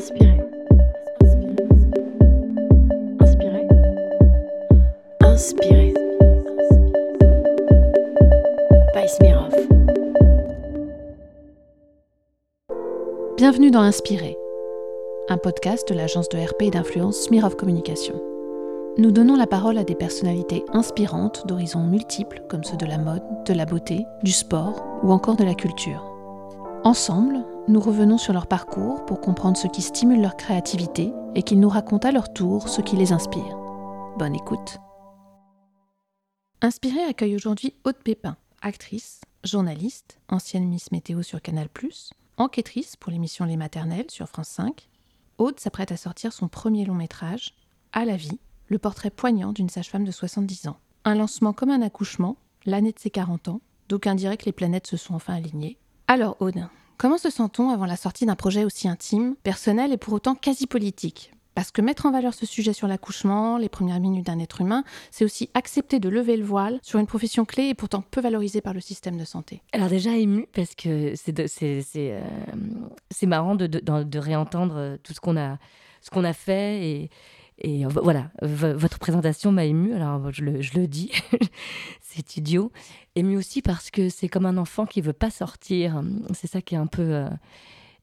Inspirez. Inspirez. Inspirez. By Smirov. Bienvenue dans Inspiré, un podcast de l'agence de RP et d'influence Smirov Communication. Nous donnons la parole à des personnalités inspirantes d'horizons multiples comme ceux de la mode, de la beauté, du sport ou encore de la culture. Ensemble, nous revenons sur leur parcours pour comprendre ce qui stimule leur créativité et qu'ils nous racontent à leur tour ce qui les inspire. Bonne écoute. Inspiré accueille aujourd'hui Aude Pépin, actrice, journaliste, ancienne Miss Météo sur Canal+, enquêtrice pour l'émission Les Maternelles sur France 5. Aude s'apprête à sortir son premier long métrage, À la vie, le portrait poignant d'une sage-femme de 70 ans. Un lancement comme un accouchement, l'année de ses 40 ans, d'aucuns diraient que les planètes se sont enfin alignées. Alors Aude, comment se sent-on avant la sortie d'un projet aussi intime, personnel et pour autant quasi politique? Parce que mettre en valeur ce sujet sur l'accouchement, les premières minutes d'un être humain, c'est aussi accepter de lever le voile sur une profession clé et pourtant peu valorisée par le système de santé. Alors déjà ému parce que c'est euh, marrant de, réentendre tout qu'on a, ce qu'on a fait et, et voilà, votre présentation m'a émue, alors je le, dis, c'est idiot. Émue aussi parce que c'est comme un enfant qui veut pas sortir. C'est ça qui est un peu euh,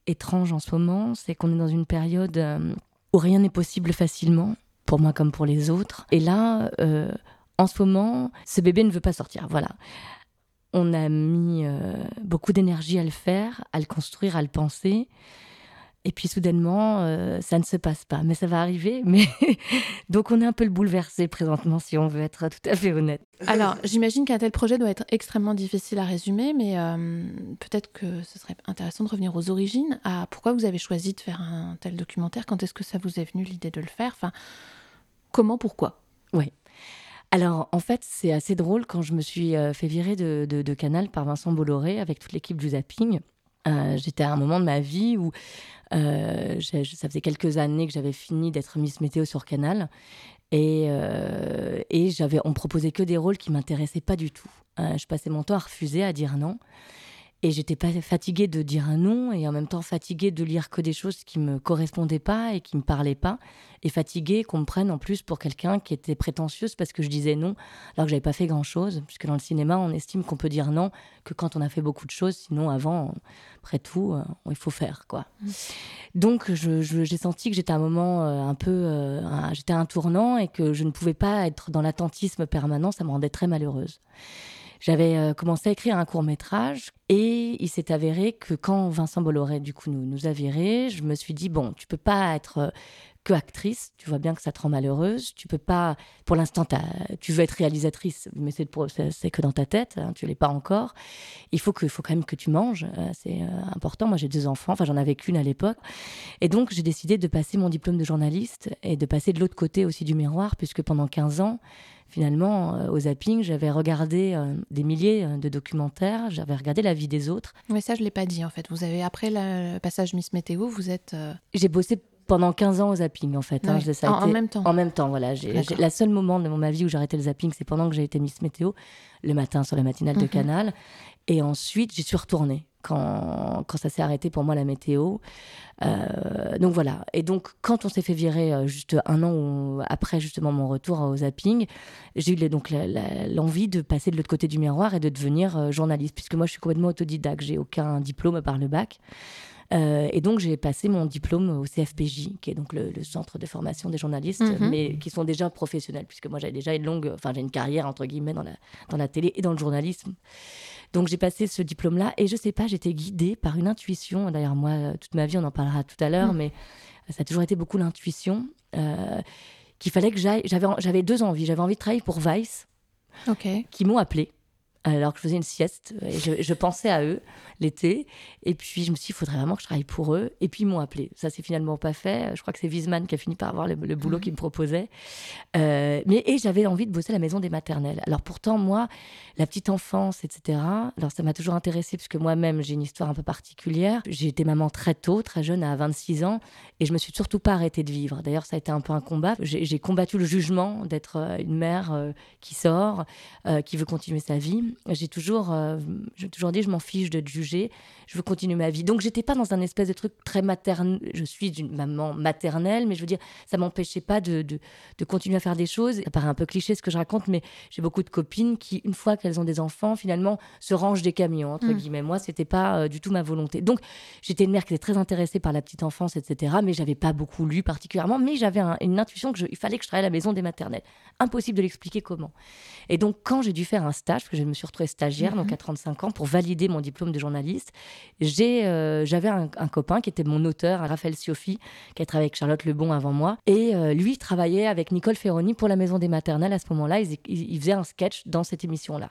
étrange en ce moment, c'est qu'on est dans une période euh, où rien n'est possible facilement, pour moi comme pour les autres. Et là, euh, en ce moment, ce bébé ne veut pas sortir, voilà. On a mis beaucoup d'énergie à le faire, à le construire, à le penser. Et puis soudainement, euh, ça ne se passe pas. Mais ça va arriver. Mais Donc on est un peu le bouleversé présentement, si on veut être tout à fait honnête. Alors j'imagine qu'un tel projet doit être extrêmement difficile à résumer, mais euh, peut-être que ce serait intéressant de revenir aux origines, à pourquoi vous avez choisi de faire un tel documentaire, quand est-ce que ça vous est venu l'idée de le faire, enfin comment, pourquoi? Oui. Alors, en fait, c'est assez drôle quand je me suis euh, fait virer de, de, Canal par Vincent Bolloré avec toute l'équipe du Zapping. J'étais à un moment de ma vie où euh, ça faisait quelques années que j'avais fini d'être Miss Météo sur Canal. Et, euh, et j'avais, on proposait que des rôles qui m'intéressaient pas du tout. Euh, je passais mon temps à refuser, à dire non. Et j'étais pas fatiguée de dire un non et en même temps fatiguée de lire que des choses qui me correspondaient pas et qui me parlaient pas. Et fatiguée qu'on me prenne en plus pour quelqu'un qui était prétentieuse parce que je disais non alors que j'avais pas fait grand chose. Puisque dans le cinéma, on estime qu'on peut dire non que quand on a fait beaucoup de choses. Sinon, avant, après tout, euh, il faut faire quoi. Mmh. Donc, j'ai senti que j'étais à un moment euh, un peu, euh, j'étais à un tournant et que je ne pouvais pas être dans l'attentisme permanent. Ça me rendait très malheureuse. J'avais euh, commencé à écrire un court métrage et il s'est avéré que quand Vincent Bolloré du coup nous, nous a virés, je me suis dit bon, tu peux pas être euh, que actrice, tu vois bien que ça te rend malheureuse, tu peux pas, pour l'instant, tu veux être réalisatrice, mais c'est que dans ta tête, hein, tu l'es pas encore. Il faut, que, faut quand même que tu manges, euh, c'est important. Moi, j'ai deux enfants, enfin, j'en avais qu'une à l'époque. Et donc, j'ai décidé de passer mon diplôme de journaliste et de passer de l'autre côté aussi du miroir, puisque pendant 15 ans, finalement, euh, au zapping, j'avais regardé euh, des milliers euh, de documentaires, j'avais regardé la vie des autres. Mais ça, je ne l'ai pas dit en fait. Vous avez, après le passage Miss Météo, vous êtes. J'ai bossé pendant 15 ans au zapping en fait. Hein, en, même temps. En même temps, voilà. J'ai, la seule moment de ma vie où j'ai arrêté le zapping, c'est pendant que j'ai été Miss Météo, le matin sur la matinale de mhm. Canal. Et ensuite, j'y suis retournée quand, quand ça s'est arrêté pour moi la météo. Euh, donc voilà. Et donc, quand on s'est fait virer euh, juste un an après justement mon retour au zapping, j'ai eu donc l'envie de passer de l'autre côté du miroir et de devenir euh, journaliste, puisque moi je suis complètement autodidacte, j'ai aucun diplôme par le bac. Et donc, j'ai passé mon diplôme au CFPJ, qui est donc le, centre de formation des journalistes, mhm. mais qui sont déjà professionnels, puisque moi, j'avais déjà une longue, enfin, j'ai une carrière, entre guillemets, dans la, dans la télé et dans le journalisme. Donc j'ai passé ce diplôme-là et je sais pas, j'étais guidée par une intuition. D'ailleurs, moi, toute ma vie, on en parlera tout à l'heure, mm. mais ça a toujours été beaucoup l'intuition. Euh, qu'il fallait que j'aille. J'avais deux envies. J'avais envie de travailler pour Vice, qui m'ont appelé alors que je faisais une sieste. Et je, pensais à eux l'été. Et puis, je me suis dit, il faudrait vraiment que je travaille pour eux. Et puis, ils m'ont appelé. Ça, c'est finalement pas fait. Je crois que c'est Wiesmann qui a fini par avoir le, boulot qu'il me proposait. Euh, mais, et j'avais envie de bosser à la maison des maternelles. Alors, pourtant, moi, la petite enfance, etc., alors ça m'a toujours intéressée, puisque moi-même, j'ai une histoire un peu particulière. J'ai été maman très tôt, très jeune, à 26 ans. Et je me suis surtout pas arrêtée de vivre. D'ailleurs, ça a été un peu un combat. J'ai combattu le jugement d'être euh, une mère euh, qui sort, qui veut continuer sa vie. J'ai toujours, euh, toujours dit, je m'en fiche de te juger, je veux continuer ma vie. Donc, j'étais pas dans un espèce de truc très maternel. Je suis une maman maternelle, mais je veux dire, ça m'empêchait pas de, de, de, continuer à faire des choses. Ça paraît un peu cliché ce que je raconte, mais j'ai beaucoup de copines qui, une fois qu'elles ont des enfants, finalement, se rangent des camions, entre mm. guillemets. Moi, c'était pas euh, du tout ma volonté. Donc, j'étais une mère qui était très intéressée par la petite enfance, etc., mais j'avais pas beaucoup lu particulièrement, mais j'avais une intuition qu'il fallait que je travaille à la maison des maternelles. Impossible de l'expliquer comment. Et donc, quand j'ai dû faire un stage, parce que je me suis retrouvée stagiaire, donc mhm. à 35 ans, pour valider mon diplôme de journaliste, j'ai, euh, j'avais un, copain qui était mon auteur, Raphaël Siofi, qui a travaillé avec Charlotte Lebon avant moi. Et euh, lui travaillait avec Nicole Ferroni pour la Maison des Maternelles à ce moment-là. Il, il faisait un sketch dans cette émission-là.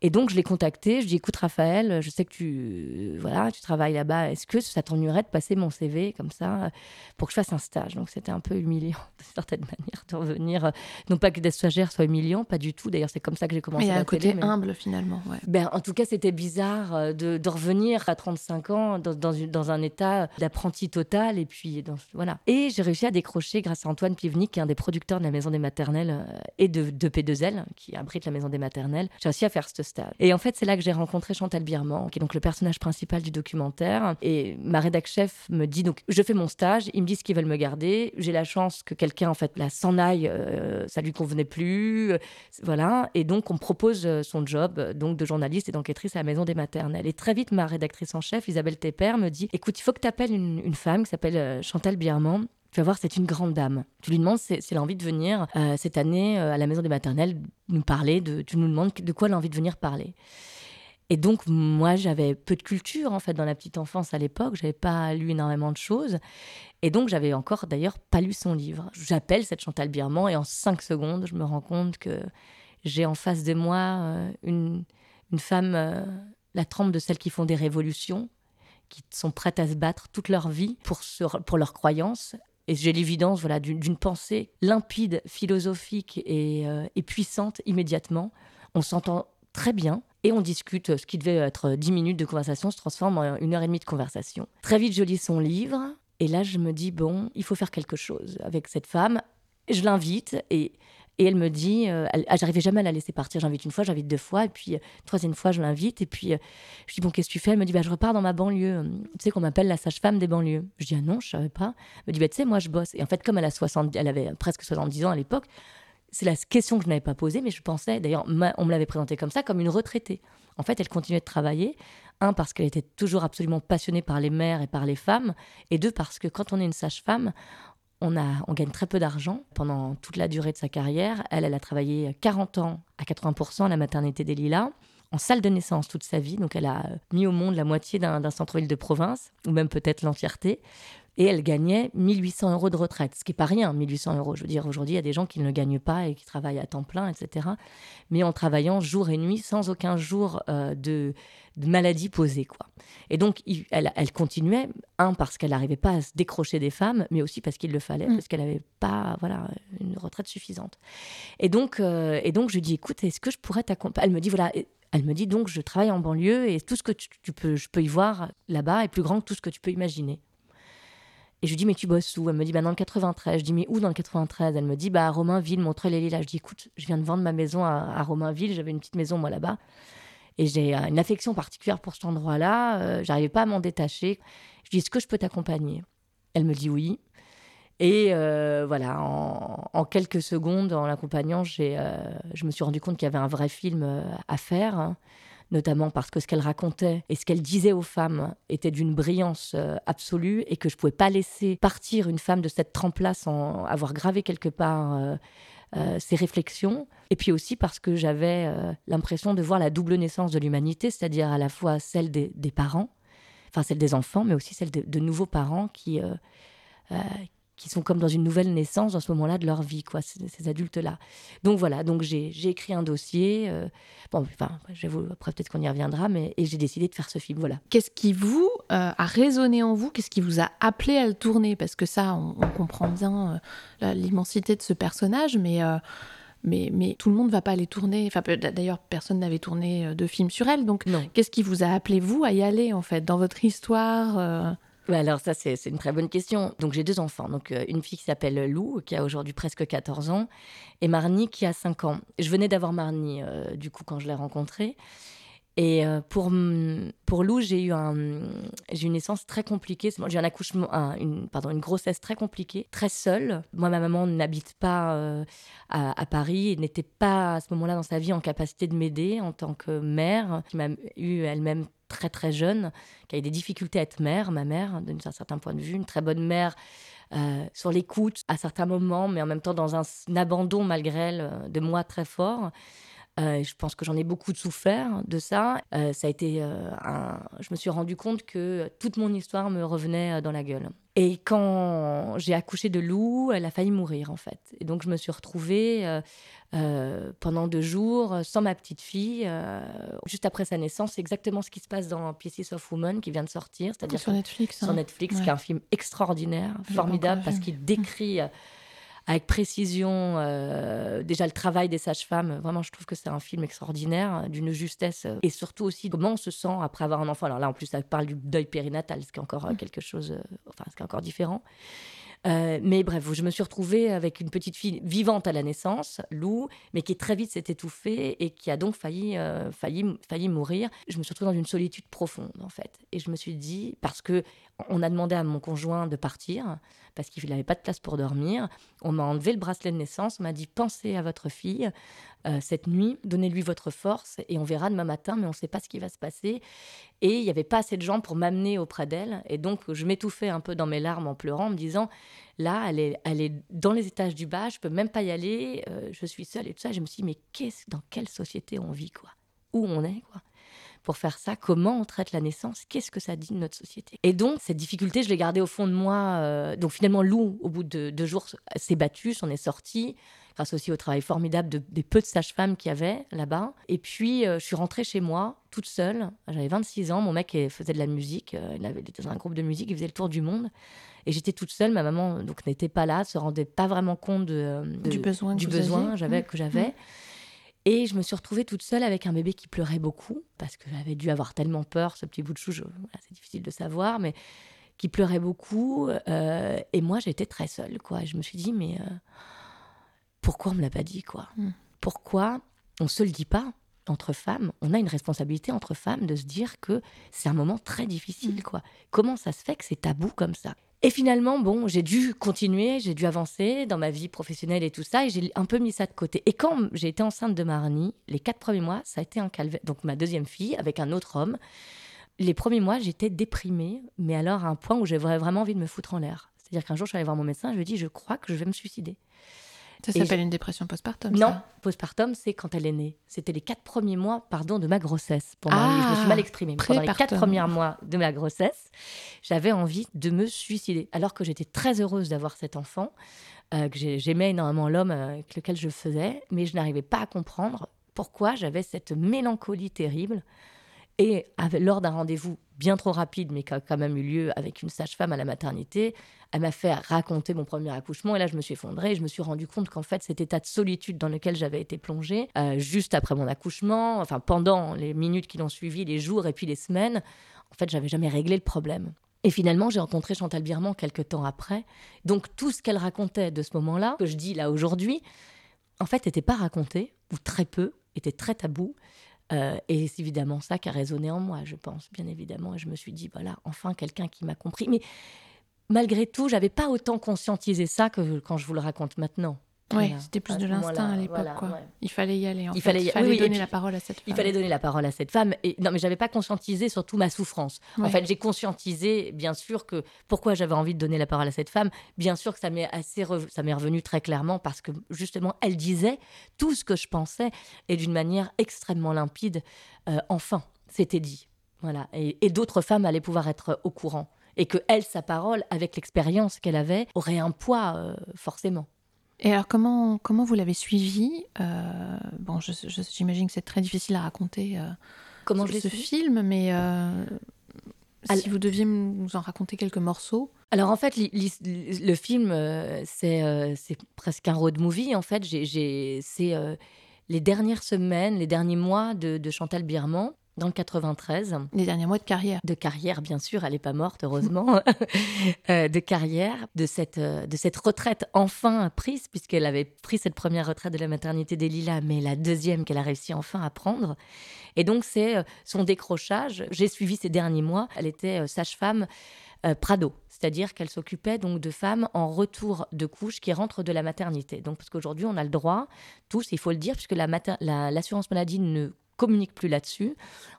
Et donc, je l'ai contacté. Je dis écoute, Raphaël, je sais que tu, voilà, tu travailles là-bas. Est-ce que ça t'ennuierait de passer mon CV comme ça pour que je fasse un stage? Donc, c'était un peu humiliant, de certaine manière, de revenir. Non pas que d'être stagiaire soit humiliant, pas du tout. D'ailleurs, c'est comme ça que j'ai commencé. Mais il y a un côté humble, finalement. Ouais. Ben, en tout cas, c'était bizarre euh, de, de, revenir à 35 ans dans, dans, dans un état d'apprenti total. Et puis, dans, voilà. Et j'ai réussi à décrocher grâce à Antoine Pivnik, qui est un des producteurs de la Maison des Maternelles euh, et de, de P2L, qui abrite la Maison des Maternelles. J'ai réussi à faire ce et en fait, c'est là que j'ai rencontré Chantal Birman, qui est donc le personnage principal du documentaire. Et ma rédac chef me dit donc, je fais mon stage, ils me disent qu'ils veulent me garder. J'ai la chance que quelqu'un, en fait, là, s'en aille, euh, ça lui convenait plus. Euh, voilà. Et donc, on me propose euh, son job donc de journaliste et d'enquêtrice à la maison des maternelles. Et très vite, ma rédactrice en chef, Isabelle Tepper, me dit écoute, il faut que tu appelles une, une femme qui s'appelle Chantal Birman tu vas voir, c'est une grande dame. Tu lui demandes si elle a envie de venir euh, cette année euh, à la maison des maternelles nous parler. Tu nous demandes de quoi elle a envie de venir parler. Et donc, moi, j'avais peu de culture, en fait, dans la petite enfance à l'époque. J'avais pas lu énormément de choses. Et donc, j'avais encore, d'ailleurs, pas lu son livre. J'appelle cette Chantal Birman et en cinq secondes, je me rends compte que j'ai en face de moi euh, une, une femme, la trempe de celles qui font des révolutions, qui sont prêtes à se battre toute leur vie pour, pour leurs croyances, et j'ai l'évidence voilà, d'une pensée limpide, philosophique euh, et, puissante immédiatement. On s'entend très bien et on discute. Ce qui devait être dix minutes de conversation se transforme en une heure et demie de conversation. Très vite, je lis son livre et là, je me dis, bon, il faut faire quelque chose avec cette femme. Je l'invite et et elle me dit, euh, ah, j'arrivais jamais à la laisser partir. J'invite une fois, j'invite deux fois, et puis euh, troisième fois, je l'invite. Et puis euh, je dis, bon, qu'est-ce que tu fais? Elle me dit, bah, je repars dans ma banlieue. Tu sais qu'on m'appelle la sage-femme des banlieues. Je dis, ah non, je savais pas. Elle me dit, bah, tu sais, moi, je bosse. Et en fait, comme elle, a 70, elle avait presque 70 ans à l'époque, c'est la question que je n'avais pas posée, mais je pensais, d'ailleurs, on me l'avait présentée comme ça, comme une retraitée. En fait, elle continuait de travailler. Un, parce qu'elle était toujours absolument passionnée par les mères et par les femmes. Et deux, parce que quand on est une sage-femme, on, a, on gagne très peu d'argent pendant toute la durée de sa carrière. Elle, elle a travaillé 40 ans à 80% à la maternité des Lilas, en salle de naissance toute sa vie. Donc elle a mis au monde la moitié d'un centre-ville de province, ou même peut-être l'entièreté et elle gagnait 1800 euros de retraite, ce qui n'est pas rien, 1800 euros. Je veux dire, aujourd'hui, il y a des gens qui ne gagnent pas et qui travaillent à temps plein, etc. Mais en travaillant jour et nuit, sans aucun jour euh, de, maladie posée. Quoi. Et donc, elle, continuait, un, parce qu'elle n'arrivait pas à se décrocher des femmes, mais aussi parce qu'il le fallait, mm. parce qu'elle n'avait pas voilà, une retraite suffisante. Et donc, euh, et donc je lui dis, écoute, est-ce que je pourrais t'accompagner? Elle me dit, voilà, elle me dit donc, je travaille en banlieue et tout ce que tu peux, je peux y voir là-bas est plus grand que tout ce que tu peux imaginer. Et je lui dis, mais tu bosses où? Elle me dit, bah, dans le 93. Je dis, mais où dans le 93 Elle me dit, bah, à Romainville, Montreuil-les-Lilas. Je dis, écoute, je viens de vendre ma maison à, Romainville. J'avais une petite maison, moi, là-bas. Et j'ai euh, une affection particulière pour cet endroit-là. Euh, j'arrivais pas à m'en détacher. Je dis, est-ce que je peux t'accompagner? Elle me dit oui. Et euh, voilà, en, quelques secondes, en l'accompagnant, j'ai, je me suis rendu compte qu'il y avait un vrai film à faire. Hein notamment parce que ce qu'elle racontait et ce qu'elle disait aux femmes était d'une brillance euh, absolue et que je ne pouvais pas laisser partir une femme de cette trempe-là sans avoir gravé quelque part euh, euh, ses réflexions. Et puis aussi parce que j'avais l'impression de voir la double naissance de l'humanité, c'est-à-dire à la fois celle des, parents, enfin celle des enfants, mais aussi celle de, de nouveaux parents qui, qui sont comme dans une nouvelle naissance dans ce moment-là de leur vie, quoi, ces, adultes-là. Donc voilà, donc j'ai écrit un dossier. Euh, bon, enfin, je vous, après peut-être qu'on y reviendra, mais et j'ai décidé de faire ce film, voilà. Qu'est-ce qui vous euh, a résonné en vous? Qu'est-ce qui vous a appelé à le tourner? Parce que ça, on, comprend bien euh, l'immensité de ce personnage, mais mais, mais, tout le monde ne va pas aller tourner. Enfin, d'ailleurs, personne n'avait tourné de film sur elle. Donc, qu'est-ce qui vous a appelé, vous, à y aller, en fait, dans votre histoire alors ça, c'est une très bonne question. Donc j'ai deux enfants. Donc euh, une fille qui s'appelle Lou, qui a aujourd'hui presque 14 ans, et Marnie qui a 5 ans. Je venais d'avoir Marnie, euh, du coup, quand je l'ai rencontrée. Et euh, pour, pour Lou, j'ai eu un, une naissance très compliquée. J'ai eu un accouchement, une, pardon, une grossesse très compliquée, très seule. Moi, ma maman n'habite pas à, à, Paris et n'était pas à ce moment-là dans sa vie en capacité de m'aider en tant que mère, qui m'a eu elle-même très très jeune, qui a eu des difficultés à être mère, ma mère, d'un certain point de vue, une très bonne mère euh, sur l'écoute à certains moments, mais en même temps dans un, abandon malgré elle euh, de moi très fort. Euh, je pense que j'en ai beaucoup souffert de ça. ça a été un... Je me suis rendu compte que toute mon histoire me revenait dans la gueule. Et quand j'ai accouché de Lou, elle a failli mourir en fait. Et donc je me suis retrouvée euh, euh, pendant deux jours sans ma petite fille. Euh, juste après sa naissance, c'est exactement ce qui se passe dans Pieces of Woman qui vient de sortir, c'est-à-dire sur Netflix. Sur hein. Netflix, qui est un film extraordinaire, formidable parce qu'il décrit avec précision euh, déjà le travail des sages-femmes. Vraiment, je trouve que c'est un film extraordinaire, d'une justesse, euh, et surtout aussi comment on se sent après avoir un enfant. Alors là, en plus, ça parle du deuil périnatal, ce qui est encore euh, quelque chose, enfin, ce qui est encore différent. Euh, mais bref, je me suis retrouvée avec une petite fille vivante à la naissance, Lou, mais qui très vite s'est étouffée et qui a donc failli, euh, failli, failli mourir. Je me suis retrouvée dans une solitude profonde, en fait. Et je me suis dit, parce que on a demandé à mon conjoint de partir, parce qu'il n'avait pas de place pour dormir, on m'a enlevé le bracelet de naissance, on m'a dit, pensez à votre fille euh, cette nuit, donnez-lui votre force et on verra demain matin, mais on ne sait pas ce qui va se passer. Et il n'y avait pas assez de gens pour m'amener auprès d'elle. Et donc, je m'étouffais un peu dans mes larmes en pleurant, en me disant, là, elle est, elle est dans les étages du bas, je peux même pas y aller, euh, je suis seule et tout ça. Je me suis dit, mais qu'est-ce, dans quelle société on vit, quoi? Où on est, quoi? Pour faire ça, comment on traite la naissance, qu'est-ce que ça dit de notre société? Et donc, cette difficulté, je l'ai gardée au fond de moi. Euh, donc, finalement, Lou, au bout de deux jours, s'est battue, s'en est sortie grâce aussi au travail formidable de, des peu de sages-femmes qu'il y avait là-bas. Et puis, euh, je suis rentrée chez moi, toute seule. J'avais 26 ans. Mon mec faisait de la musique. Euh, il, avait, était dans un groupe de musique. Il faisait le tour du monde. Et j'étais toute seule. Ma maman donc n'était pas là, se rendait pas vraiment compte de, du besoin, du besoin j'avais, que j'avais. Mmh. Et je me suis retrouvée toute seule avec un bébé qui pleurait beaucoup, parce que j'avais dû avoir tellement peur, ce petit bout de chou, c'est difficile de savoir, mais qui pleurait beaucoup. Euh, et moi, j'étais très seule, quoi. Je me suis dit, mais pourquoi on me l'a pas dit, quoi hmm. Pourquoi on se le dit pas entre femmes? On a une responsabilité entre femmes de se dire que c'est un moment très difficile, hmm. quoi. Comment ça se fait que c'est tabou comme ça? Et finalement, bon, j'ai dû continuer, j'ai dû avancer dans ma vie professionnelle et tout ça, et j'ai un peu mis ça de côté. Et quand j'ai été enceinte de Marnie, les quatre premiers mois, ça a été un calvaire. Donc ma deuxième fille, avec un autre homme, les premiers mois, j'étais déprimée, mais alors à un point où j'avais vraiment envie de me foutre en l'air. C'est-à-dire qu'un jour, je suis allée voir mon médecin, je lui ai dit, je crois que je vais me suicider. Ça s'appelle une dépression postpartum Non, postpartum, c'est quand elle est née. C'était les quatre premiers mois, pardon, de ma grossesse. Pour ah, je me suis mal exprimée. Pendant les quatre premiers mois de ma grossesse, j'avais envie de me suicider. Alors que j'étais très heureuse d'avoir cet enfant, euh, que j'aimais énormément l'homme avec lequel je faisais, mais je n'arrivais pas à comprendre pourquoi j'avais cette mélancolie terrible. Et lors d'un rendez-vous bien trop rapide, mais qui a quand même eu lieu avec une sage-femme à la maternité, elle m'a fait raconter mon premier accouchement et là je me suis effondrée et je me suis rendu compte qu'en fait cet état de solitude dans lequel j'avais été plongée euh, juste après mon accouchement, enfin pendant les minutes qui l'ont suivi, les jours et puis les semaines, en fait j'avais jamais réglé le problème. Et finalement, j'ai rencontré Chantal Birman quelques temps après. Donc tout ce qu'elle racontait de ce moment-là, que je dis là aujourd'hui, en fait, n'était pas raconté, ou très peu, était très tabou. Euh, et c'est évidemment ça qui a résonné en moi, je pense, bien évidemment. Et je me suis dit, voilà, enfin quelqu'un qui m'a compris. Mais malgré tout, j'avais pas autant conscientisé ça que quand je vous le raconte maintenant. Oui, c'était plus de l'instinct à l'époque. Il fallait y aller. En il, Fallait, donner la parole à cette femme. Il fallait donner la parole à cette femme. Et non, mais j'avais pas conscientisé surtout ma souffrance. En fait, j'ai conscientisé, bien sûr, que pourquoi j'avais envie de donner la parole à cette femme. Bien sûr que ça m'est assez, ça m'est revenu très clairement parce que justement, elle disait tout ce que je pensais et d'une manière extrêmement limpide. Euh, enfin, c'était dit. Voilà. et d'autres femmes allaient pouvoir être au courant et que elle, sa parole, avec l'expérience qu'elle avait, aurait un poids euh, forcément. Et alors comment, comment vous l'avez suivi euh, Bon, j'imagine que c'est très difficile à raconter euh, comment ce, ce film, mais si vous deviez nous en raconter quelques morceaux. Alors en fait, le film, c'est presque un road movie. En fait, c'est les dernières semaines, les derniers mois de, de Chantal Birman dans le 93. Les derniers mois de carrière. De carrière, bien sûr, elle n'est pas morte, heureusement. Euh, de carrière, de cette, euh, de cette retraite enfin prise, puisqu'elle avait pris cette première retraite de la maternité des Lilas, mais la deuxième qu'elle a réussi enfin à prendre. Et donc, c'est euh, son décrochage. J'ai suivi ces derniers mois. Elle était sage-femme Prado, c'est-à-dire qu'elle s'occupait donc de femmes en retour de couche qui rentrent de la maternité. Donc, parce qu'aujourd'hui, on a le droit, tous, il faut le dire, puisque l'assurance la, l'assurance maladie ne communique plus là-dessus,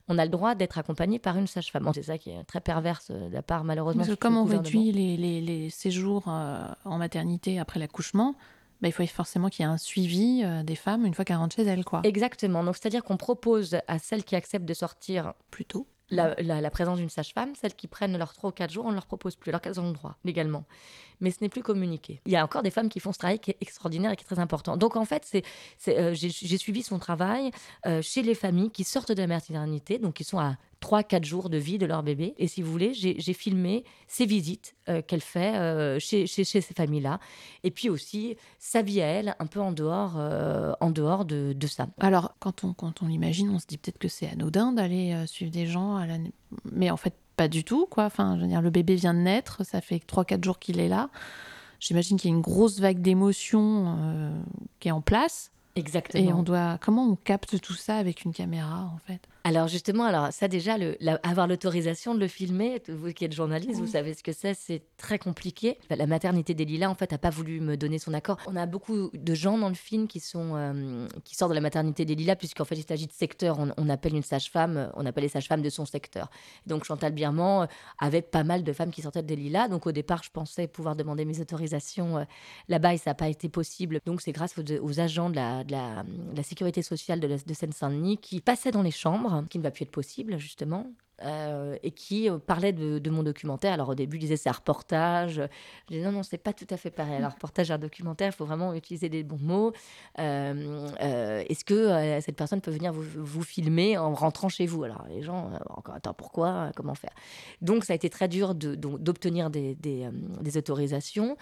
on a le droit d'être accompagné par une sage-femme. c'est ça qui est très perverse de la part, malheureusement. Parce que comme on réduit les, les, séjours euh, en maternité après l'accouchement, bah, il faut forcément qu'il y ait un suivi euh, des femmes une fois qu'elles rentrent chez elles. Quoi. Exactement. Donc, c'est-à-dire qu'on propose à celles qui acceptent de sortir plus tôt la, présence d'une sage-femme. Celles qui prennent leurs 3 ou 4 jours, on ne leur propose plus, alors qu'elles ont le droit légalement. Mais ce n'est plus communiqué. Il y a encore des femmes qui font ce travail qui est extraordinaire et qui est très important. Donc en fait, euh, j'ai, suivi son travail euh, chez les familles qui sortent de la maternité, donc qui sont à 3-4 jours de vie de leur bébé. Et si vous voulez, j'ai filmé ces visites euh, qu'elle fait euh, chez, chez, ces familles-là. Et puis aussi sa vie à elle, un peu en dehors, euh, en dehors de, de, ça. Alors, quand on, quand on l'imagine, on se dit peut-être que c'est anodin d'aller suivre des gens. À la... Mais en fait, pas du tout. Quoi. Enfin, je veux dire, le bébé vient de naître, ça fait 3-4 jours qu'il est là. J'imagine qu'il y a une grosse vague d'émotions qui est en place. Exactement. Et on doit. Comment on capte tout ça avec une caméra, en fait? Alors justement, alors ça déjà, le, avoir l'autorisation de le filmer, vous qui êtes journaliste, vous savez ce que c'est, c'est très compliqué. La maternité des Lilas, en fait, n'a pas voulu me donner son accord. On a beaucoup de gens dans le film qui sont euh, qui sortent de la maternité des Lilas, puisqu'en fait, il s'agit de secteur. On, appelle une sage-femme, on appelle les sages-femmes de son secteur. Donc Chantal Birman euh, avait pas mal de femmes qui sortaient des Lilas. Donc au départ, je pensais pouvoir demander mes autorisations euh, là-bas et ça n'a pas été possible. Donc c'est grâce aux, agents de la, de la, sécurité sociale de, de Seine-Saint-Denis qui passaient dans les chambres qui ne va plus être possible, justement. Euh, et qui euh, parlait de, mon documentaire. Alors au début, il disait c'est un reportage. Je disais non, non, c'est pas tout à fait pareil. Alors reportage, un documentaire, il faut vraiment utiliser des bons mots. Euh, est-ce que cette personne peut venir vous, filmer en rentrant chez vous? Alors les gens, encore attends, pourquoi? Comment faire? Donc ça a été très dur d'obtenir des, autorisations.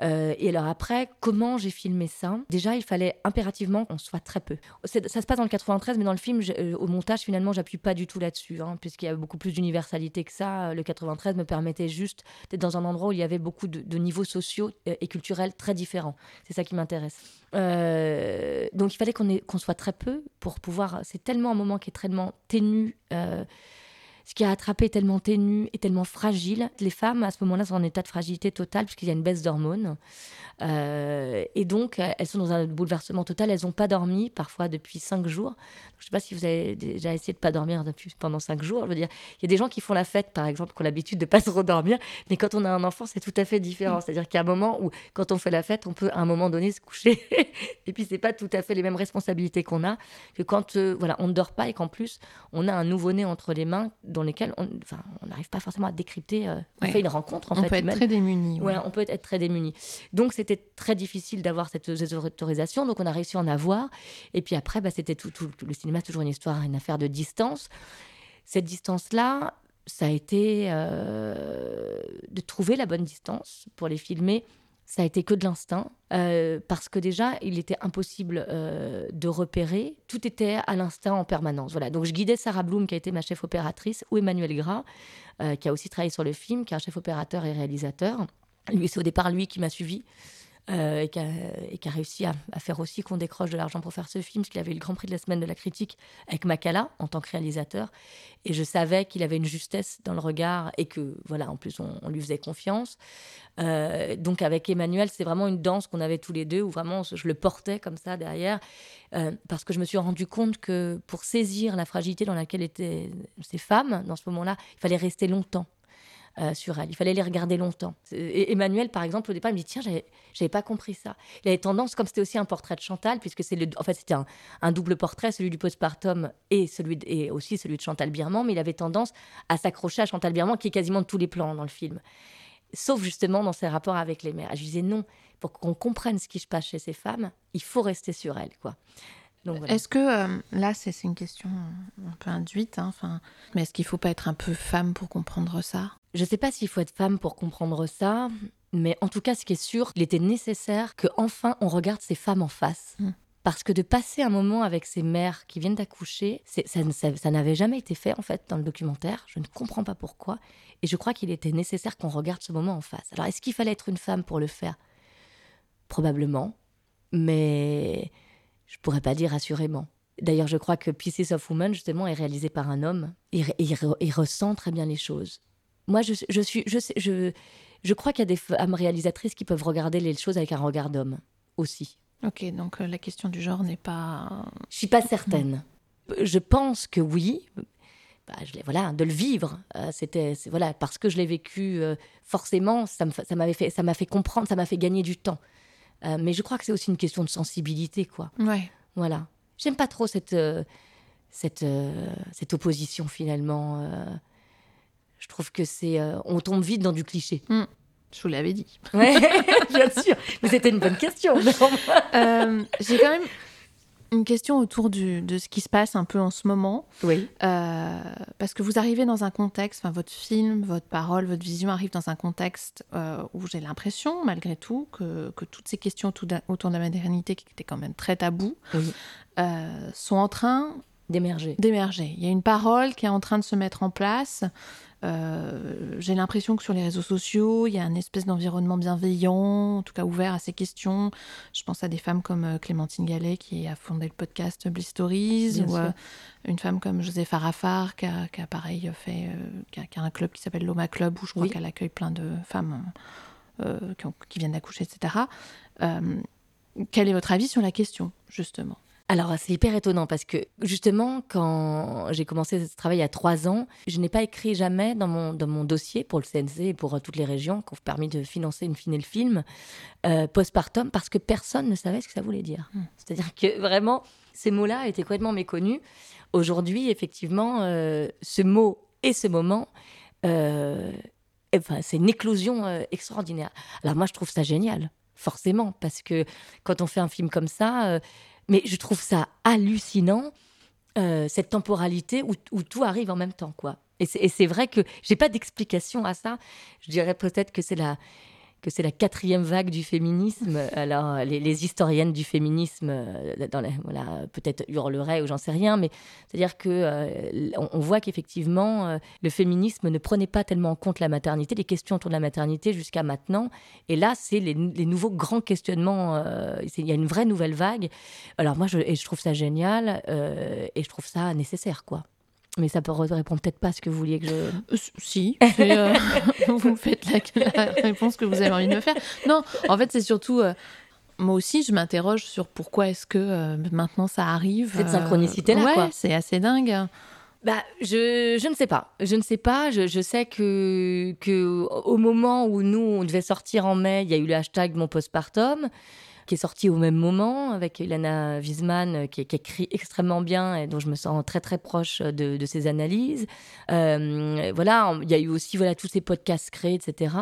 et alors après, comment j'ai filmé ça? Déjà, il fallait impérativement qu'on soit très peu. Ça se passe dans le 93, mais dans le film, au montage, finalement, j'appuie pas du tout là-dessus, hein, puisqu'il y a beaucoup plus d'universalité que ça. Le 93 me permettait juste d'être dans un endroit où il y avait beaucoup de, niveaux sociaux et culturels très différents. C'est ça qui m'intéresse. Euh, donc il fallait qu'on soit très peu pour pouvoir. C'est tellement un moment qui est tellement ténu. Euh, ce qui a attrapé tellement ténu et tellement fragile. Les femmes, à ce moment-là, sont en état de fragilité totale puisqu'il y a une baisse d'hormones. Euh, et donc, elles sont dans un bouleversement total. Elles n'ont pas dormi, parfois depuis cinq jours. Je ne sais pas si vous avez déjà essayé de pas dormir depuis, pendant cinq jours. Je veux dire, il y a des gens qui font la fête, par exemple, qui ont l'habitude de pas se redormir. Mais quand on a un enfant, c'est tout à fait différent. Mm. C'est-à-dire qu'il y a un moment où, quand on fait la fête, on peut à un moment donné se coucher. et puis, c'est pas tout à fait les mêmes responsabilités qu'on a que quand euh, voilà, on ne dort pas et qu'en plus, on a un nouveau-né entre les mains dans lesquels on n'arrive pas forcément à décrypter. Euh, on fait une rencontre, en on fait. Peut être très démuni. Ouais. on peut être très démuni. Donc, c'était très difficile d'avoir cette, autorisation. Donc, on a réussi à en avoir. Et puis après, bah, c'était tout, tout, le cinéma, toujours une histoire, une affaire de distance. Cette distance-là, ça a été euh, de trouver la bonne distance pour les filmer ça a été que de l'instinct, euh, parce que déjà, il était impossible euh, de repérer. Tout était à l'instinct en permanence. Voilà. Donc, je guidais Sarah Bloom, qui a été ma chef opératrice, ou Emmanuel Gras, euh, qui a aussi travaillé sur le film, qui est un chef opérateur et réalisateur. Lui, c'est au départ lui qui m'a suivi. Euh, et, qui a, réussi à, faire aussi qu'on décroche de l'argent pour faire ce film, parce qu'il avait eu le Grand Prix de la semaine de la critique avec Makala en tant que réalisateur. Et je savais qu'il avait une justesse dans le regard et que, voilà, en plus, on, lui faisait confiance. Euh, donc avec Emmanuel, c'est vraiment une danse qu'on avait tous les deux, où vraiment je le portais comme ça derrière, euh, parce que je me suis rendu compte que pour saisir la fragilité dans laquelle étaient ces femmes, dans ce moment-là, il fallait rester longtemps. Euh, sur elle. Il fallait les regarder longtemps. Et Emmanuel, par exemple, au départ, il me dit Tiens, j'avais pas compris ça. Il avait tendance, comme c'était aussi un portrait de Chantal, puisque c'est en fait, c'était un, double portrait, celui du postpartum et, celui et aussi celui de Chantal Birman, mais il avait tendance à s'accrocher à Chantal Birman, qui est quasiment de tous les plans dans le film. Sauf justement dans ses rapports avec les mères. Je disais non, pour qu'on comprenne ce qui se passe chez ces femmes, il faut rester sur elles. quoi. Est-ce que, euh, là, c'est une question un peu induite, hein, mais est-ce qu'il ne faut pas être un peu femme pour comprendre ça? Je ne sais pas s'il faut être femme pour comprendre ça, mais en tout cas, ce qui est sûr, il était nécessaire que enfin on regarde ces femmes en face. Mmh. Parce que de passer un moment avec ces mères qui viennent d'accoucher, ça, ça, ça n'avait jamais été fait en fait dans le documentaire. Je ne comprends pas pourquoi. Et je crois qu'il était nécessaire qu'on regarde ce moment en face. Alors, est-ce qu'il fallait être une femme pour le faire? Probablement. Mais je pourrais pas dire assurément. D'ailleurs, je crois que Pieces of Woman, justement, est réalisé par un homme. Il, il, ressent très bien les choses. Moi, je, je suis, je, sais, je, je crois qu'il y a des femmes réalisatrices qui peuvent regarder les choses avec un regard d'homme aussi. Ok, donc euh, la question du genre n'est pas. Je suis pas certaine. Je pense que oui, bah, je voilà, de le vivre. Euh, c'était, voilà, parce que je l'ai vécu, euh, forcément, ça, ça m'avait fait, ça m'a fait comprendre, ça m'a fait gagner du temps. Euh, mais je crois que c'est aussi une question de sensibilité, quoi. Ouais. Voilà. J'aime pas trop cette, cette, cette opposition finalement. Je trouve que c'est, on tombe vite dans du cliché. Hmm. Je vous l'avais dit. Ouais, bien sûr. Mais c'était une bonne question. J'ai quand même une question autour de ce qui se passe un peu en ce moment. Oui. Euh, parce que vous arrivez dans un contexte, enfin votre film, votre parole, votre vision arrive dans un contexte euh, où j'ai l'impression, malgré tout, que, que, toutes ces questions autour de la maternité, qui étaient quand même très tabous, euh, sont en train d'émerger. D'émerger. Il y a une parole qui est en train de se mettre en place. Euh, j'ai l'impression que sur les réseaux sociaux, il y a un espèce d'environnement bienveillant, en tout cas ouvert à ces questions. Je pense à des femmes comme euh, Clémentine Gallet qui a fondé le podcast Bliss Stories, ou euh, une femme comme Joseph Arafar qui a, pareil fait, qui a, un club qui s'appelle Loma Club où je crois qu'elle accueille plein de femmes qui, qui, viennent d'accoucher, etc. quel est votre avis sur la question, justement? Alors, c'est hyper étonnant parce que justement, quand j'ai commencé ce travail il y a trois ans, je n'ai pas écrit jamais dans mon, dans mon dossier pour le CNC et pour euh, toutes les régions qui ont permis de financer une fine le film euh, postpartum parce que personne ne savait ce que ça voulait dire. Hmm. C'est-à-dire que vraiment, ces mots-là étaient complètement méconnus. Aujourd'hui, effectivement, euh, ce mot et ce moment, enfin, c'est une éclosion extraordinaire. Alors moi, je trouve ça génial, forcément, parce que quand on fait un film comme ça mais je trouve ça hallucinant, euh, cette temporalité où, où, tout arrive en même temps, quoi. Et c'est vrai que j'ai pas d'explication à ça. Je dirais peut-être que c'est la, que c'est la quatrième vague du féminisme. Alors, les, historiennes du féminisme, euh, voilà, peut-être hurleraient ou j'en sais rien, mais c'est-à-dire que euh, on, voit qu'effectivement, euh, le féminisme ne prenait pas tellement en compte la maternité, les questions autour de la maternité jusqu'à maintenant. Et là, c'est les, nouveaux grands questionnements. il y a une vraie nouvelle vague. Alors moi, je, je trouve ça génial et je trouve ça nécessaire, quoi. Mais ça peut répondre peut-être pas à ce que vous vouliez que je. Euh, si, euh, vous faites la, réponse que vous avez envie de me faire. Non, en fait, c'est surtout. Euh, moi aussi, je m'interroge sur pourquoi est-ce que maintenant ça arrive. Cette synchronicité-là, ouais, c'est assez dingue. Bah, je, je ne sais pas. Je ne sais pas. Je, je, sais que, que au moment où nous, on devait sortir en mai, il y a eu le hashtag mon postpartum qui est sorti au même moment avec Ilana Wiesman, euh, qui, écrit extrêmement bien et dont je me sens très très proche de, ses analyses. Euh, voilà, il y a eu aussi voilà tous ces podcasts créés, etc.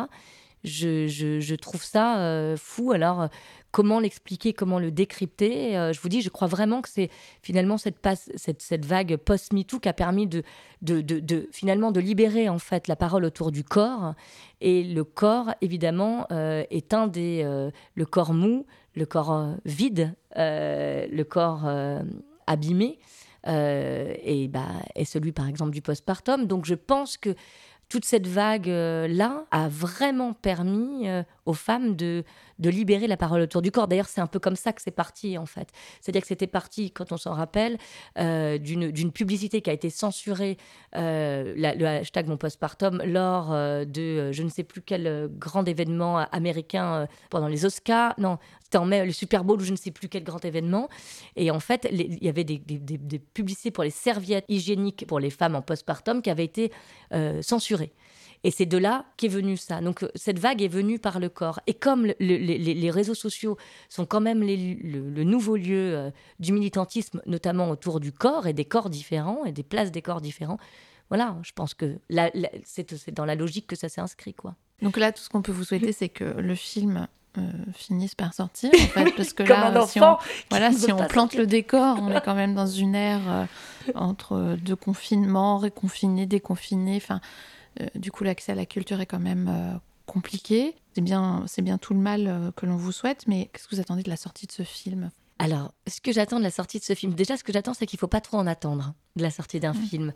Je, trouve ça euh, fou. Alors, comment l'expliquer, comment le décrypter Je vous dis, je crois vraiment que c'est finalement cette, vague post-MeToo qui a permis de, de, finalement de libérer en fait la parole autour du corps. Et le corps, évidemment, est un des... le corps mou, le corps euh, vide, euh, le corps euh, abîmé, et, bah, et celui par exemple du postpartum. Donc je pense que toute cette vague-là a vraiment permis aux femmes de, de libérer la parole autour du corps. D'ailleurs, c'est un peu comme ça que c'est parti, en fait. C'est-à-dire que c'était parti, quand on s'en rappelle, d'une publicité qui a été censurée, le hashtag mon postpartum, lors de je ne sais plus quel grand événement américain pendant les Oscars. Non, le Super Bowl ou je ne sais plus quel grand événement. Et en fait, il y avait des, publicités pour les serviettes hygiéniques pour les femmes en postpartum qui avaient été censurées. Et c'est de là qu'est venu ça. Donc cette vague est venue par le corps. Et comme les, réseaux sociaux sont quand même le, nouveau lieu euh, du militantisme, notamment autour du corps et des corps différents et des places des corps différents, voilà, je pense que c'est dans la logique que ça s'est inscrit. quoi. Donc là, tout ce qu'on peut vous souhaiter, c'est que le film euh, finisse par sortir, en fait, parce que là, si on, voilà, si on plante le décor, on est quand même dans une ère euh, entre deux confinements, réconfinés, déconfinés, enfin, euh, du coup, l'accès à la culture est quand même euh, compliqué. C'est bien, c'est bien tout le mal euh, que l'on vous souhaite, mais qu'est-ce que vous attendez de la sortie de ce film? Alors, ce que j'attends de la sortie de ce film, déjà, ce que j'attends, c'est qu'il ne faut pas trop en attendre de la sortie d'un mmh. film.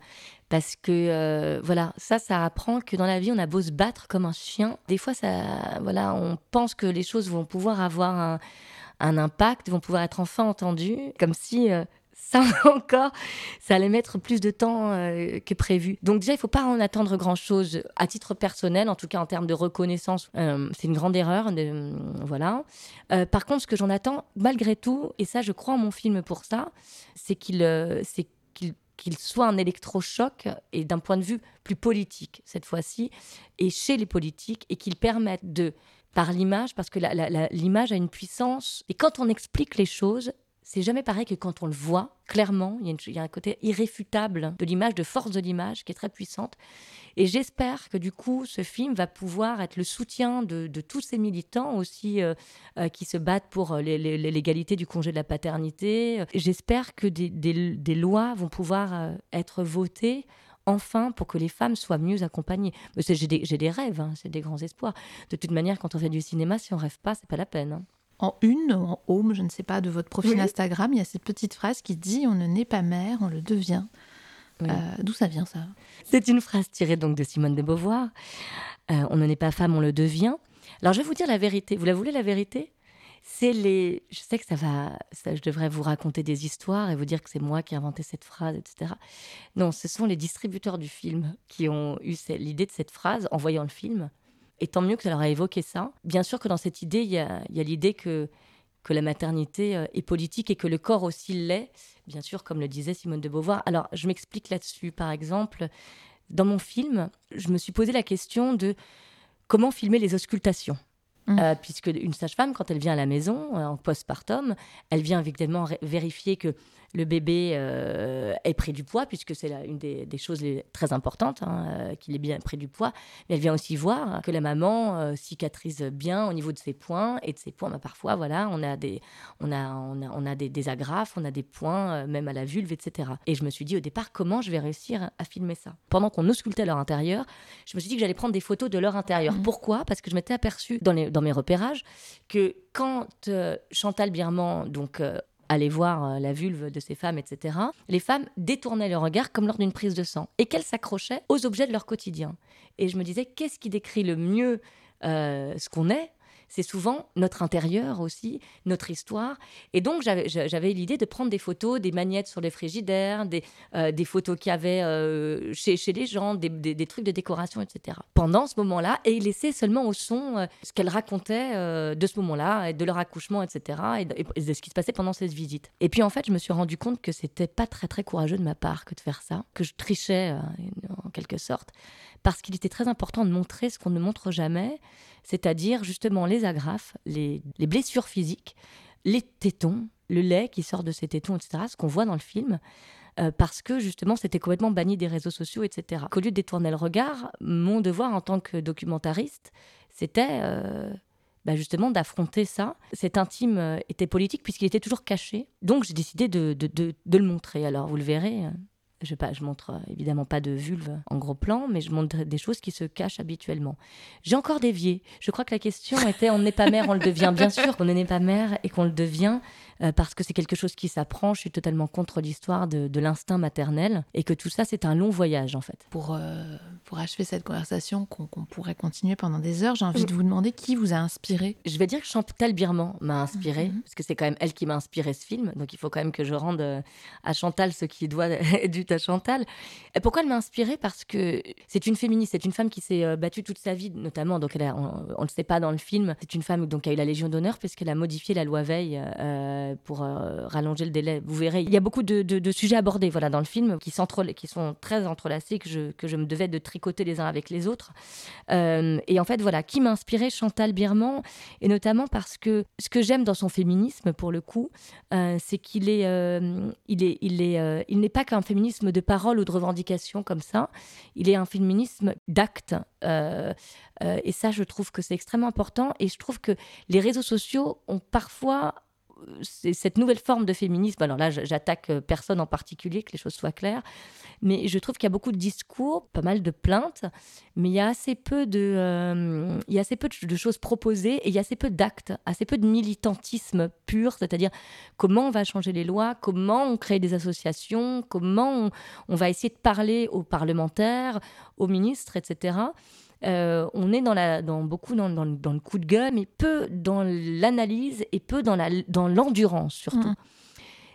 Parce que, euh, voilà, ça, ça apprend que dans la vie, on a beau se battre comme un chien. Des fois, ça, voilà, on pense que les choses vont pouvoir avoir un, un impact, vont pouvoir être enfin entendues, comme si euh, ça encore, ça allait mettre plus de temps euh, que prévu. Donc déjà, il ne faut pas en attendre grand-chose à titre personnel, en tout cas en termes de reconnaissance. Euh, c'est une grande erreur. voilà. par contre, ce que j'en attends, malgré tout, et ça, je crois en mon film pour ça, c'est qu'il qu'il soit un électrochoc et d'un point de vue plus politique cette fois-ci, et chez les politiques, et qu'il permette de par l'image, parce que l'image a une puissance. Et quand on explique les choses, c'est jamais pareil que quand on le voit clairement. Il y, a, un côté irréfutable de l'image, de force de l'image, qui est très puissante. Et j'espère que du coup, ce film va pouvoir être le soutien de, tous ces militants aussi euh, euh, qui se battent pour euh, l'égalité du congé de la paternité. J'espère que des, lois vont pouvoir être votées enfin pour que les femmes soient mieux accompagnées. J'ai des, des, rêves, hein, c'est des grands espoirs. De toute manière, quand on fait du cinéma, si on rêve pas, c'est pas la peine. Hein. En une, en home, je ne sais pas, de votre profil Instagram, il y a cette petite phrase qui dit On ne naît pas mère, on le devient. Euh, d'où ça vient ça? C'est une phrase tirée donc de Simone de Beauvoir. Euh, on ne naît pas femme, on le devient. Alors je vais vous dire la vérité. Vous la voulez la vérité? C'est les. Je sais que ça va. Ça, je devrais vous raconter des histoires et vous dire que c'est moi qui ai inventé cette phrase, etc. Non, ce sont les distributeurs du film qui ont eu l'idée de cette phrase en voyant le film. Et tant mieux que ça leur a évoqué ça. Bien sûr que dans cette idée, il y a, l'idée que, que la maternité euh, est politique et que le corps aussi l'est, bien sûr, comme le disait Simone de Beauvoir. Alors, je m'explique là-dessus. Par exemple, dans mon film, je me suis posé la question de comment filmer les auscultations. Mmh. Euh, puisque une sage-femme, quand elle vient à la maison, euh, en postpartum, elle vient évidemment vérifier que le bébé euh, ait pris du poids, puisque c'est une des, choses très importantes, hein, qu'il ait bien pris du poids. Mais elle vient aussi voir que la maman cicatrise bien au niveau de ses points, et de ses points, bah, parfois, voilà, on a des, on a, on a, des, agrafes, on a des points, même à la vulve, etc. Et je me suis dit au départ, comment je vais réussir à filmer ça? Pendant qu'on auscultait leur intérieur, je me suis dit que j'allais prendre des photos de leur intérieur. Mmh. Pourquoi? Parce que je m'étais aperçue dans les dans mes repérages que quand euh, Chantal Birman donc euh, allait voir euh, la vulve de ces femmes, etc., les femmes détournaient leur regard comme lors d'une prise de sang et qu'elles s'accrochaient aux objets de leur quotidien. Et je me disais, qu'est-ce qui décrit le mieux ce qu'on est c'est souvent notre intérieur aussi, notre histoire. Et donc, j'avais l'idée de prendre des photos, des magnettes sur les frigidaires, des, euh, photos qu'il y avait euh, chez, les gens, des, trucs de décoration, etc. Pendant ce moment-là, et laisser seulement au son euh, ce qu'elle racontait de ce moment-là, de leur accouchement, etc., et de, ce qui se passait pendant cette visite. Et puis, en fait, je me suis rendu compte que c'était pas très, très courageux de ma part que de faire ça, que je trichais en quelque sorte, parce qu'il était très important de montrer ce qu'on ne montre jamais c'est-à-dire justement les agrafes, les, blessures physiques, les tétons, le lait qui sort de ces tétons, etc., ce qu'on voit dans le film. Euh, parce que justement c'était complètement banni des réseaux sociaux, etc. Qu'au lieu de détourner le regard, mon devoir en tant que documentariste, c'était euh, bah, justement d'affronter ça. Cet intime euh, était politique puisqu'il était toujours caché. Donc j'ai décidé de, de, le montrer. Alors vous le verrez, je, pas, je montre euh, évidemment pas de vulve en gros plan, mais je montre des choses qui se cachent habituellement. J'ai encore dévié. Je crois que la question était on n'est pas mère, on le devient. Bien sûr qu'on n'est pas mère et qu'on le devient. Euh, parce que c'est quelque chose qui s'apprend. Je suis totalement contre l'histoire de, l'instinct maternel et que tout ça, c'est un long voyage en fait. Pour, euh, pour achever cette conversation qu'on pourrait continuer pendant des heures, j'ai envie de vous demander qui vous a inspiré. Je vais dire que Chantal Birman m'a inspiré, mhm. parce que c'est quand même elle qui m'a inspiré ce film. Donc il faut quand même que je rende à Chantal ce qui doit dû Chantal. Et pourquoi elle m'a inspiré Parce que c'est une féministe, c'est une femme qui s'est battue toute sa vie, notamment, donc on ne le sait pas dans le film, c'est une femme donc, qui a eu la Légion d'honneur puisqu'elle a modifié la loi Veil pour euh, rallonger le délai. Vous verrez, il y a beaucoup de, sujets abordés voilà, dans le film qui, sont très entrelacés, que je, me devais de tricoter les uns avec les autres. Euh, et en fait, voilà, qui m'a inspiré Chantal Birman, et notamment parce que ce que j'aime dans son féminisme, pour le coup, euh, c'est qu'il est, il est, il est, il n'est pas qu'un féminisme de parole ou de revendication comme ça. Il est un féminisme d'acte. et ça, je trouve que c'est extrêmement important. Et je trouve que les réseaux sociaux ont parfois cette nouvelle forme de féminisme. Alors là, j'attaque personne en particulier, que les choses soient claires. Mais je trouve qu'il y a beaucoup de discours, pas mal de plaintes, mais il y a assez peu de, euh, il y a assez peu de choses proposées et il y a assez peu d'actes, assez peu de militantisme pur, c'est-à-dire comment on va changer les lois, comment on crée des associations, comment on, va essayer de parler aux parlementaires, aux ministres, etc. Euh, on est dans, la, dans beaucoup dans, dans, le coup de gueule, mais peu dans l'analyse et peu dans l'endurance dans surtout. Mmh.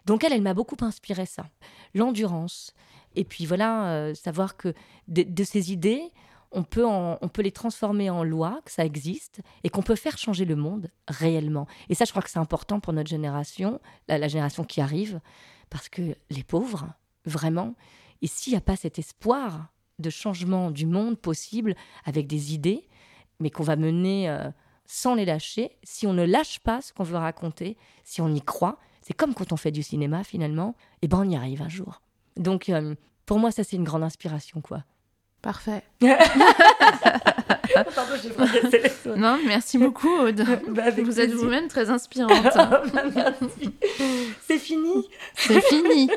Donc elle, elle m'a beaucoup inspiré ça. L'endurance, et puis voilà, euh, savoir que de, ces idées, on peut, on peut les transformer en loi, que ça existe, et qu'on peut faire changer le monde réellement. Et ça, je crois que c'est important pour notre génération, la, génération qui arrive, parce que les pauvres, vraiment, et s'il n'y a pas cet espoir de changement du monde possible avec des idées, mais qu'on va mener euh, sans les lâcher, si on ne lâche pas ce qu'on veut raconter, si on y croit, c'est comme quand on fait du cinéma finalement, et eh ben on y arrive un jour. Donc, euh, pour moi, ça, c'est une grande inspiration, quoi. Parfait. Pardon, Non, merci beaucoup, Aude. Bah, vous êtes vous-même très inspirante. Bah. C'est fini. C'est fini.